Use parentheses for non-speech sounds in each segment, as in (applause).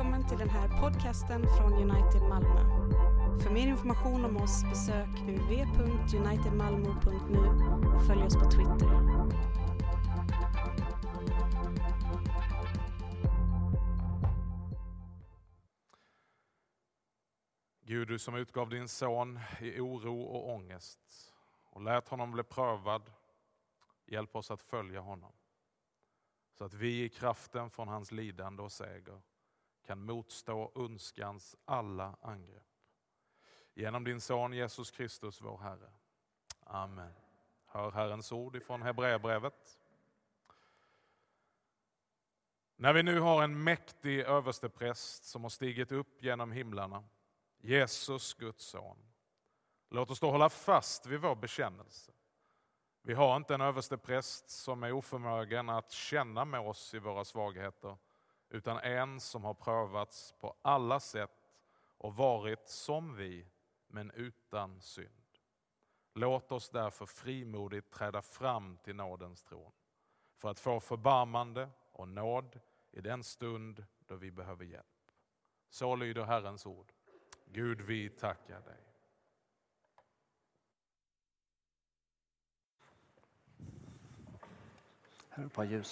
välkommen till den här podcasten från United Malmö. För mer information om oss besök www.unitedmalmo.nu och följ oss på Twitter. Gud, du som utgav din son i oro och ångest och lät honom bli prövad, hjälp oss att följa honom. Så att vi i kraften från hans lidande och seger kan motstå ondskans alla angrepp. Genom din son Jesus Kristus, vår Herre. Amen. Hör Herrens ord ifrån Hebreerbrevet. När vi nu har en mäktig överstepräst som har stigit upp genom himlarna, Jesus, Guds son. Låt oss då hålla fast vid vår bekännelse. Vi har inte en överstepräst som är oförmögen att känna med oss i våra svagheter, utan en som har prövats på alla sätt och varit som vi, men utan synd. Låt oss därför frimodigt träda fram till nådens tron för att få förbarmande och nåd i den stund då vi behöver hjälp. Så lyder Herrens ord. Gud, vi tackar dig. Här är ett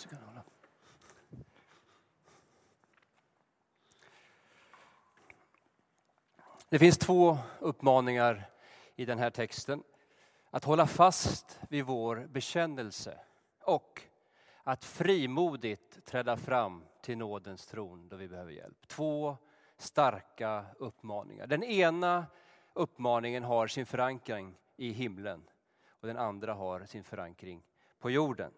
Det finns två uppmaningar i den här texten. Att hålla fast vid vår bekännelse och att frimodigt träda fram till nådens tron då vi behöver hjälp. Två starka uppmaningar. Den ena uppmaningen har sin förankring i himlen och den andra har sin förankring på jorden.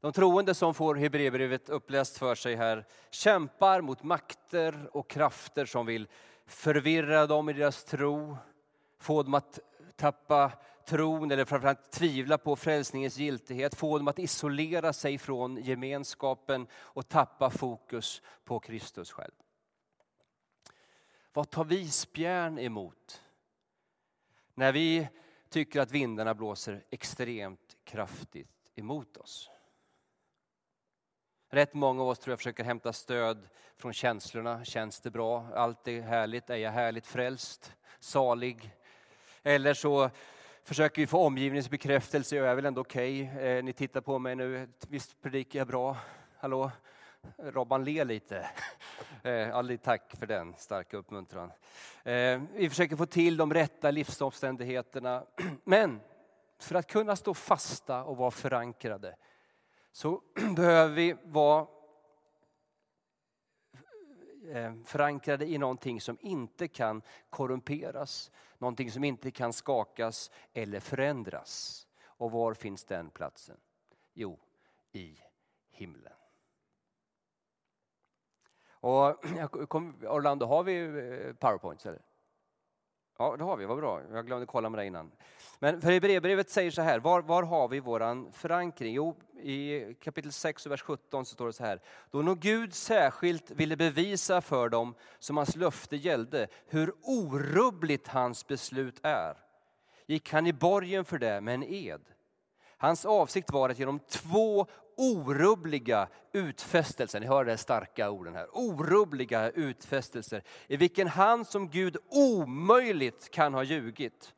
De troende som får Hebreerbrevet uppläst för sig här kämpar mot makter och krafter som vill förvirra dem i deras tro, få dem att tappa tron eller framförallt tvivla på frälsningens giltighet, få dem att isolera sig från gemenskapen och tappa fokus på Kristus själv. Vad tar vi spjärn emot när vi tycker att vindarna blåser extremt kraftigt emot oss? Rätt många av oss tror jag försöker hämta stöd från känslorna. Känns det bra? Allt är härligt. Är jag härligt frälst? Salig? Eller så försöker vi få omgivningens bekräftelse. Jag är väl ändå okej. Okay. Eh, ni tittar på mig nu. Visst predikar jag bra? Hallå? Robban ler lite. (laughs) Eh, tack för den starka uppmuntran. Eh, vi försöker få till de rätta livsomständigheterna. (clears throat) Men för att kunna stå fasta och vara förankrade så (clears throat) behöver vi vara eh, förankrade i någonting som inte kan korrumperas, någonting som inte kan skakas eller förändras. Och var finns den platsen? Jo, i himlen. Och, (clears throat) Orlando, har vi eh, powerpoints? Eller? Ja, det har vi. Vad bra. Jag glömde kolla med dig innan. Men för Hebreerbrevet säger så här, var, var har vi våran förankring? Jo, i kapitel 6 och vers 17 så står det så här. Då nog Gud särskilt ville bevisa för dem som hans löfte gällde, hur orubbligt hans beslut är, gick han i borgen för det med en ed. Hans avsikt var att genom två orubbliga utfästelser, ni hör de starka orden här, orubbliga utfästelser i vilken han som Gud omöjligt kan ha ljugit,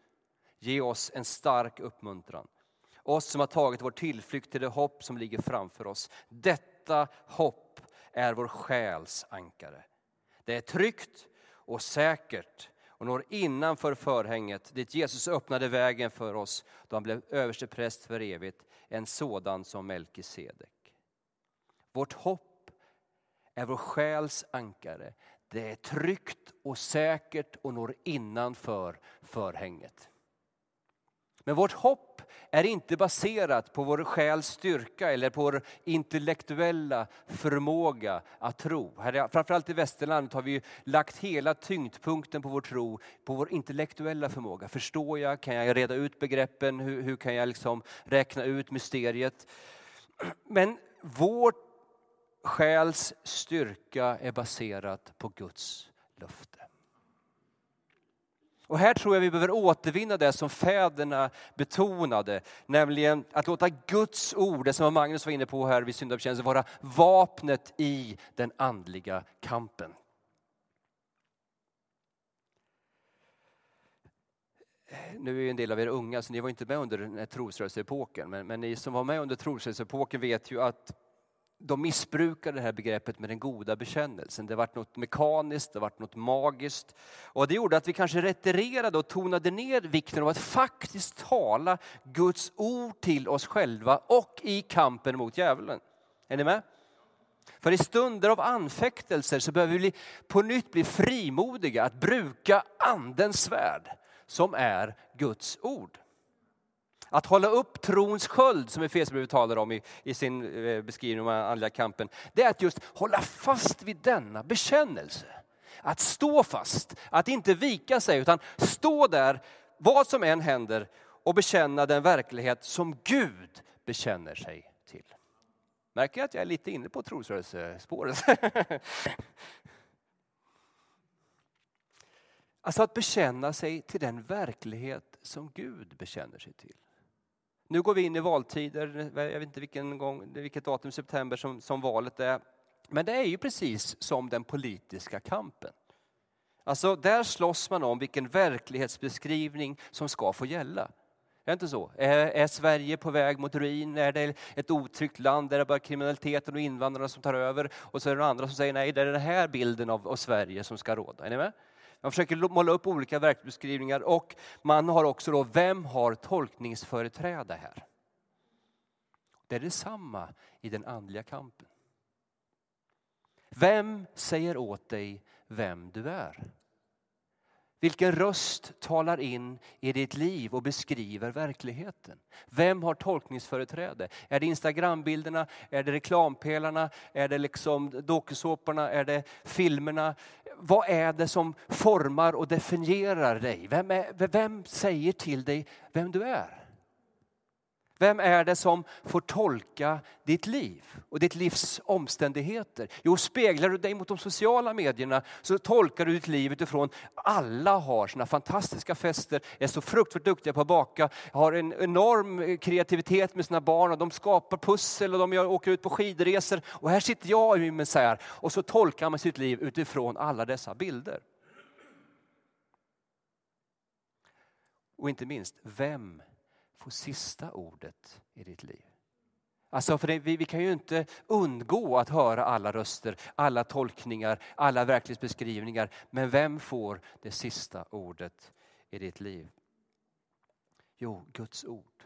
ge oss en stark uppmuntran. Oss som har tagit vår tillflykt till det hopp som ligger framför oss. Detta hopp är vår själs ankare. Det är tryggt och säkert och når innanför förhänget dit Jesus öppnade vägen för oss då han blev överstepräst för evigt, en sådan som Melkisedek. Vårt hopp är vår själs ankare. Det är tryggt och säkert och når innanför förhänget. Men vårt hopp är inte baserat på vår själs styrka eller på vår intellektuella förmåga att tro. Framförallt i västerlandet har vi lagt hela tyngdpunkten på vår tro, på vår intellektuella förmåga. Förstår jag? Kan jag reda ut begreppen? Hur, hur kan jag liksom räkna ut mysteriet? Men vår själs styrka är baserat på Guds löfte. Och här tror jag vi behöver återvinna det som fäderna betonade, nämligen att låta Guds ord, det som Magnus var inne på här vid syndabekännelsen, vara vapnet i den andliga kampen. Nu är en del av er unga, så ni var inte med under den här trosrörelseepoken, men, men ni som var med under trosrörelseepoken vet ju att de missbrukade det här begreppet med den goda bekännelsen. Det var något mekaniskt, det var något magiskt. Och det gjorde att vi kanske retirerade och tonade ner vikten av att faktiskt tala Guds ord till oss själva och i kampen mot djävulen. Är ni med? För i stunder av anfäktelser så behöver vi på nytt bli frimodiga att bruka andens svärd som är Guds ord. Att hålla upp trons sköld, som Efesierbrevet talar om i, i sin eh, beskrivning av den andliga kampen, det är att just hålla fast vid denna bekännelse. Att stå fast, att inte vika sig, utan stå där, vad som än händer, och bekänna den verklighet som Gud bekänner sig till. Märker jag att jag är lite inne på trosrörelsespåret? (laughs) alltså att bekänna sig till den verklighet som Gud bekänner sig till. Nu går vi in i valtider, jag vet inte vilken gång, vilket datum i september som, som valet är. Men det är ju precis som den politiska kampen. Alltså där slåss man om vilken verklighetsbeskrivning som ska få gälla. Är det inte så? Är, är, Sverige på väg mot ruin? Är det ett otryggt land där det bara kriminaliteten och invandrarna som tar över? Och så är det andra som säger nej, det är den här bilden av, av Sverige som ska råda. Är ni med? Man försöker måla upp olika verklighetsbeskrivningar och man har också då, vem har tolkningsföreträde här? Det är detsamma i den andliga kampen. Vem säger åt dig vem du är? Vilken röst talar in i ditt liv och beskriver verkligheten? Vem har tolkningsföreträde? Är det Instagrambilderna? Är det reklampelarna? Är det liksom dokusåporna? Är det filmerna? Vad är det som formar och definierar dig? Vem, är, vem säger till dig vem du är? Vem är det som får tolka ditt liv och ditt livs omständigheter? Jo, speglar du dig mot de sociala medierna så tolkar du ditt liv utifrån alla har sina fantastiska fester, är så fruktansvärt duktiga på att baka, har en enorm kreativitet med sina barn och de skapar pussel och de åker ut på skidresor. Och här sitter jag i min misär och så tolkar man sitt liv utifrån alla dessa bilder. Och inte minst, vem få sista ordet i ditt liv. Alltså för det, vi, vi, kan ju inte undgå att höra alla röster, alla tolkningar, alla verklighetsbeskrivningar. Men vem får det sista ordet i ditt liv? Jo, Guds ord.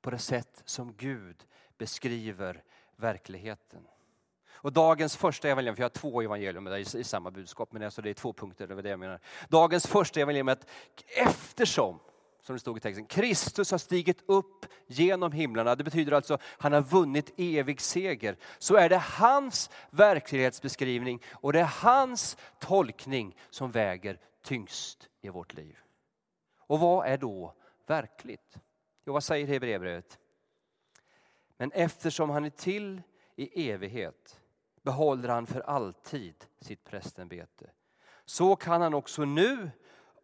På det sätt som Gud beskriver verkligheten. Och dagens första evangelium, för jag har två evangelium i, i samma budskap, men alltså det är två punkter, det var det jag menar. Dagens första evangelium är att eftersom som det stod i texten. Kristus har stigit upp genom himlarna. Det betyder alltså att han har vunnit evig seger. Så är det hans verklighetsbeskrivning och det är hans tolkning som väger tyngst i vårt liv. Och vad är då verkligt? Jo, vad säger Hebreerbrevet? Men eftersom han är till i evighet behåller han för alltid sitt prästämbete. Så kan han också nu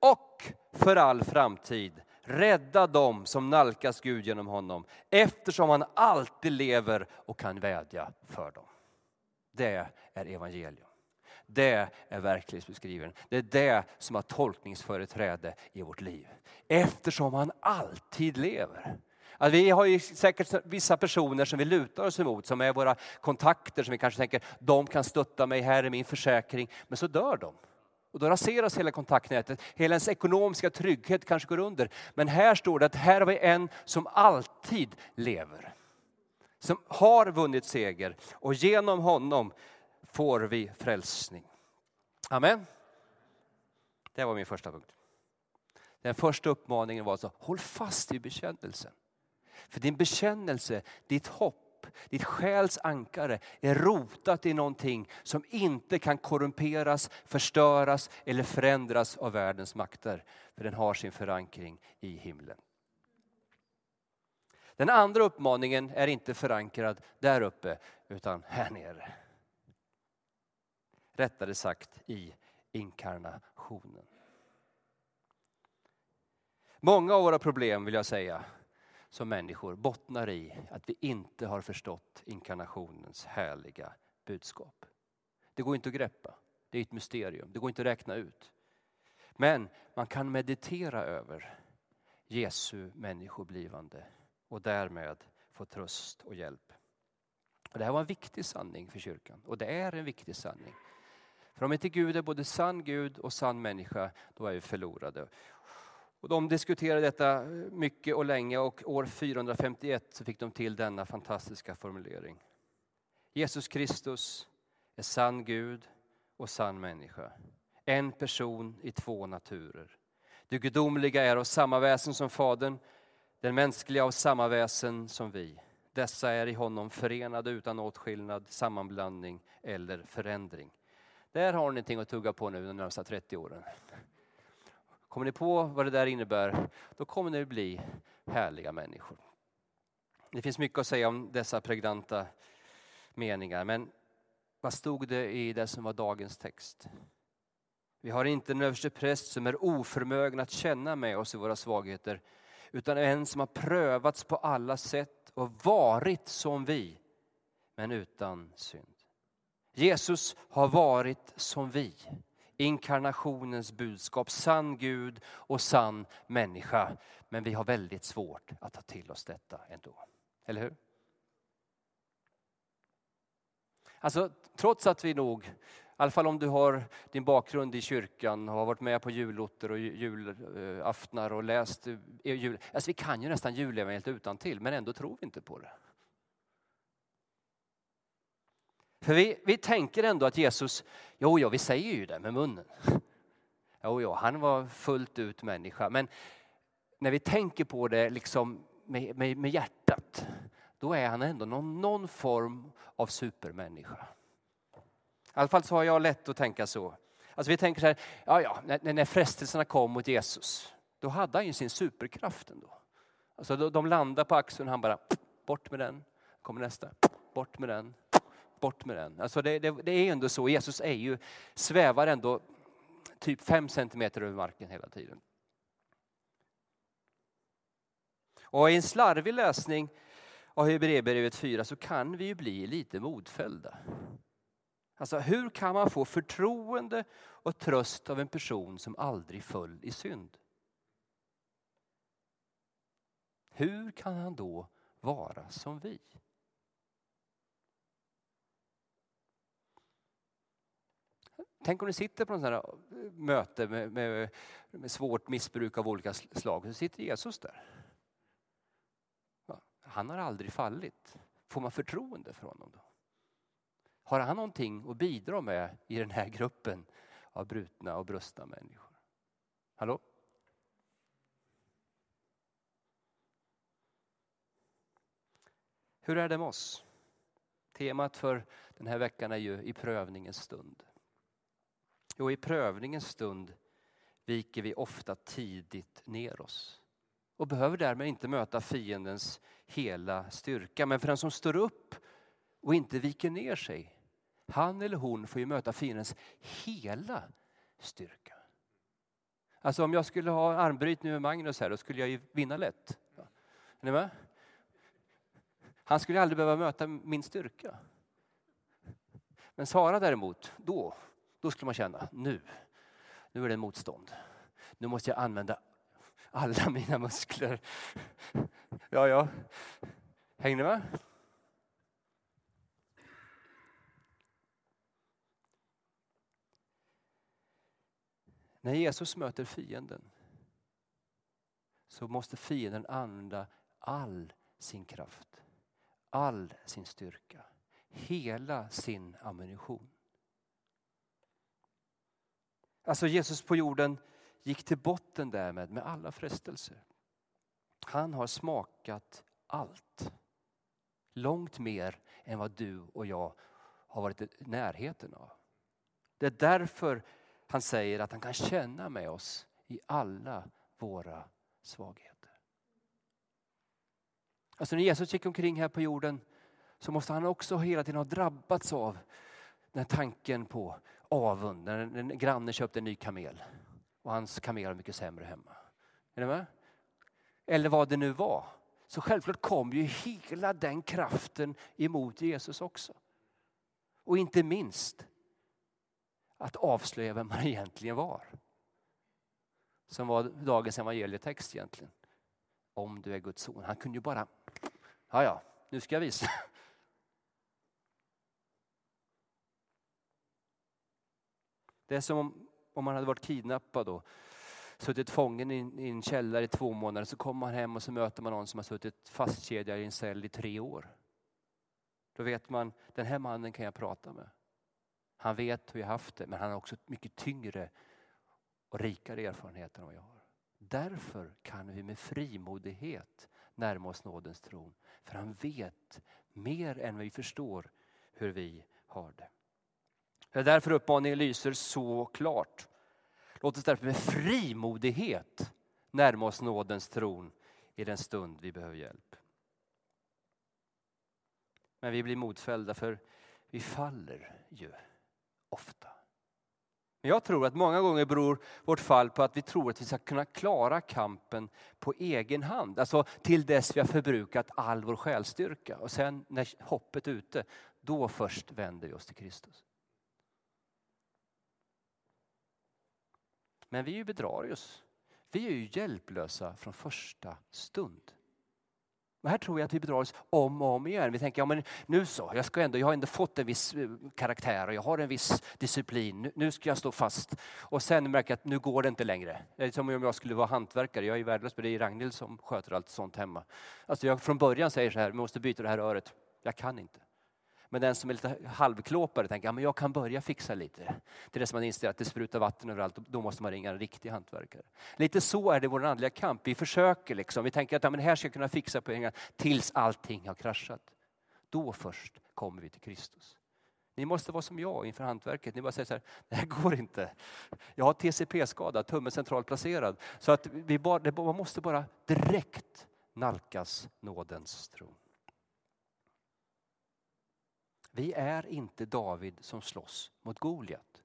och för all framtid rädda dem som nalkas Gud genom honom eftersom han alltid lever och kan vädja för dem. Det är evangelium. Det är verklighetsbeskrivningen. Det är det som har tolkningsföreträde i vårt liv. Eftersom han alltid lever. Att vi har ju säkert vissa personer som vi lutar oss emot, som är våra kontakter, som vi kanske tänker, de kan stötta mig, här i min försäkring. Men så dör de. Och då raseras hela kontaktnätet. Hela ens ekonomiska trygghet kanske går under. Men här står det att här har vi en som alltid lever. Som har vunnit seger och genom honom får vi frälsning. Amen. Det var min första punkt. Den första uppmaningen var så, håll fast vid bekännelsen. För din bekännelse, ditt hopp, ditt själs ankare är rotat i någonting som inte kan korrumperas, förstöras eller förändras av världens makter. För den har sin förankring i himlen. Den andra uppmaningen är inte förankrad där uppe utan här nere. Rättare sagt i inkarnationen. Många av våra problem vill jag säga som människor bottnar i att vi inte har förstått inkarnationens härliga budskap. Det går inte att greppa. Det är ett mysterium. Det går inte att räkna ut. Men man kan meditera över Jesu människoblivande och därmed få tröst och hjälp. Och det här var en viktig sanning för kyrkan och det är en viktig sanning. För om inte Gud är både sann Gud och sann människa, då är vi förlorade. Och de diskuterade detta eh, mycket och länge och år 451 så fick de till denna fantastiska formulering. Jesus Kristus är sann Gud och sann människa. En person i två naturer. Det gudomliga är av samma väsen som Fadern, den mänskliga av samma väsen som vi. Dessa är i honom förenade utan åtskillnad, sammanblandning eller förändring. Där har ni någonting att tugga på nu de närmsta 30 åren. Kommer ni på vad det där innebär, då kommer ni att bli härliga människor. Det finns mycket att säga om dessa pregnanta meningar, men vad stod det i det som var dagens text? Vi har inte en överstepräst som är oförmögen att känna med oss i våra svagheter, utan en som har prövats på alla sätt och varit som vi, men utan synd. Jesus har varit som vi. Inkarnationens budskap, sann Gud och sann människa. Men vi har väldigt svårt att ta till oss detta ändå. Eller hur? Alltså, trots att vi nog, i alla fall om du har din bakgrund i kyrkan och har varit med på julotter och julaftnar och läst jul. Alltså vi kan ju nästan julevangeliet utan till men ändå tror vi inte på det. För vi, vi tänker ändå att Jesus, jo, jo, vi säger ju det med munnen. (laughs) Jo, jo, han var fullt ut människa. Men när vi tänker på det liksom med, med, med hjärtat, då är han ändå någon, någon form av supermänniska. I alla fall så har jag lätt att tänka så. Alltså vi tänker så här, ja, ja, när, när frestelserna kom mot Jesus, då hade han ju sin superkraft ändå. Alltså de landar på axeln och han bara, bort med den, kommer nästa, bort med den, bort med den. Alltså det, det, det är ändå så, Jesus är ju, svävar ändå typ fem centimeter över marken hela tiden. Och i en slarvig läsning av Hebreerbrevet 4 så kan vi ju bli lite modfällda. Alltså hur kan man få förtroende och tröst av en person som aldrig föll i synd? Hur kan han då vara som vi? Tänk om du sitter på ett eh, möte med, med, med, svårt missbruk av olika slag. Så sitter Jesus där. Han har aldrig fallit. Får man förtroende för honom då? Har han någonting att bidra med i den här gruppen av brutna och brustna människor? Hallå? Hur är det med oss? Temat för den här veckan är ju i prövningens stund. Jo, i prövningens stund viker vi ofta tidigt ner oss och behöver därmed inte möta fiendens hela styrka. Men för den som står upp och inte viker ner sig, han eller hon får ju möta fiendens hela styrka. Alltså om jag skulle ha armbrytning med Magnus här, då skulle jag ju vinna lätt. Är ni med? Han skulle aldrig behöva möta min styrka. Men Sara däremot, då då skulle man känna, nu, nu är det motstånd. Nu måste jag använda alla (laughs) mina muskler. Ja, ja. Hänger ni med? När Jesus möter fienden så måste fienden använda all sin kraft, all sin styrka, hela sin ammunition. Alltså Jesus på jorden gick till botten därmed med alla frestelser. Han har smakat allt. Långt mer än vad du och jag har varit i närheten av. Det är därför han säger att han kan känna med oss i alla våra svagheter. Alltså när Jesus gick omkring här på jorden så måste han också hela tiden ha drabbats av den tanken på avund. När en granne köpte en ny kamel och hans kamel var mycket sämre hemma. Är ni med? Eller vad det nu var. Så självklart kom ju hela den kraften emot Jesus också. Och inte minst att avslöja vem han egentligen var. Som var dagens evangelietext egentligen. Om du är Guds son. Han kunde ju bara, ja ja, nu ska jag visa. Det är som om, om man hade varit kidnappad och suttit fången i, i en källare i två månader. Så kommer man hem och så möter man någon som har suttit fastkedjad i en cell i tre år. Då vet man, den här mannen kan jag prata med. Han vet hur jag haft det, men han har också mycket tyngre och rikare erfarenheter än vad jag har. Därför kan vi med frimodighet närma oss nådens tron. För han vet mer än vi förstår hur vi har det. Det är därför uppmaningen lyser så klart. Låt oss därför med frimodighet närma oss nådens tron i den stund vi behöver hjälp. Men vi blir motfällda för vi faller ju ofta. Men jag tror att många gånger beror vårt fall på att vi tror att vi ska kunna klara kampen på egen hand. Alltså till dess vi har förbrukat all vår själsstyrka. Och sen när hoppet är ute, då först vänder vi oss till Kristus. Men vi är ju bedrarius. Vi är ju hjälplösa från första stund. Och här tror jag att vi bedrar oss om och om igen. Vi tänker, ja men nu så, jag, ska ändå, jag har ändå fått en viss eh, karaktär och jag har en viss disciplin. Nu, nu ska jag stå fast. Och sen märker jag att nu går det inte längre. Det är som om jag skulle vara hantverkare. Jag är värdelös, men det är Ragnhild som sköter allt sånt hemma. Alltså jag från början säger så här, vi måste byta det här öret. Jag kan inte. Men den som är lite halvklåpare tänker, ja men jag kan börja fixa lite. Det är det som man inser att det sprutar vatten överallt då måste man ringa en riktig hantverkare. Lite så är det i vår andliga kamp. Vi försöker liksom, vi tänker att ja, men det här ska jag kunna fixa på en gång tills allting har kraschat. Då först kommer vi till Kristus. Ni måste vara som jag inför hantverket. Ni bara säger så här, det här går inte. Jag har TCP-skada, tummen centralt placerad. Så att vi bara, man måste bara direkt nalkas nådens tron. Vi är inte David som slåss mot Goliat.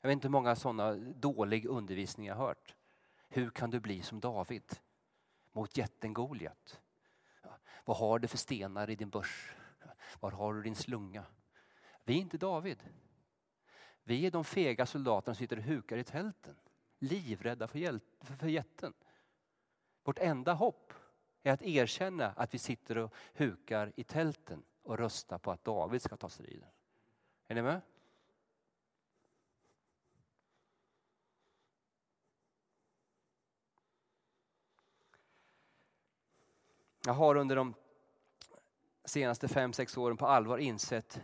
Jag vet inte hur många sådana dålig undervisning jag hört. Hur kan du bli som David mot jätten Goliat? Vad har du för stenar i din börs? Var har du din slunga? Vi är inte David. Vi är de fega soldaterna som sitter och hukar i tälten. Livrädda för, för jätten. Vårt enda hopp är att erkänna att vi sitter och hukar i tälten och rösta på att David ska ta striden. Är ni med? Jag har under de senaste fem sex åren på allvar insett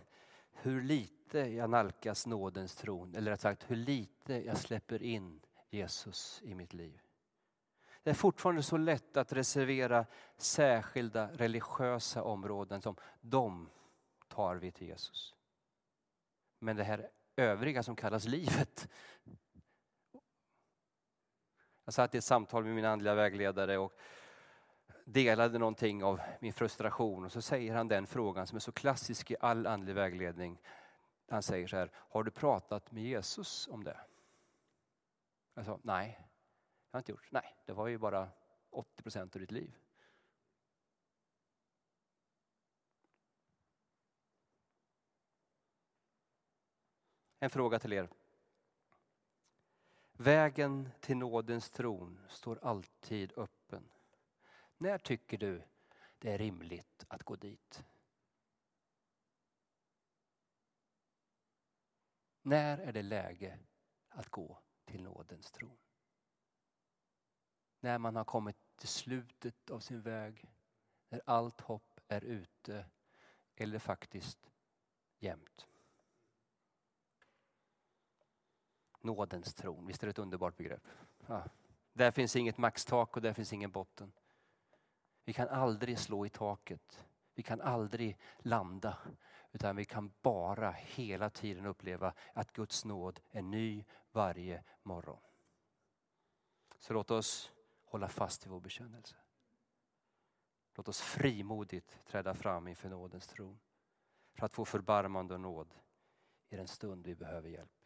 hur lite jag nalkas nådens tron, eller rätt sagt hur lite jag släpper in Jesus i mitt liv. Det är fortfarande så lätt att reservera särskilda religiösa områden som de tar vi till Jesus. Men det här övriga som kallas livet. Jag satt i ett samtal med min andliga vägledare och delade någonting av min frustration och så säger han den frågan som är så klassisk i all andlig vägledning. Han säger så här, har du pratat med Jesus om det? Jag sa, nej, jag har inte gjort. Nej, det var ju bara 80 procent av ditt liv. En fråga till er. Vägen till nådens tron står alltid öppen. När tycker du det är rimligt att gå dit? När är det läge att gå till nådens tron? När man har kommit till slutet av sin väg, när allt hopp är ute eller faktiskt jämt. Nådens tron, visst är det ett underbart begrepp? Ja. Där finns inget maxtak och där finns ingen botten. Vi kan aldrig slå i taket. Vi kan aldrig landa. Utan vi kan bara hela tiden uppleva att Guds nåd är ny varje morgon. Så låt oss hålla fast vid vår bekännelse. Låt oss frimodigt träda fram inför nådens tron för att få förbarmande och nåd i den stund vi behöver hjälp.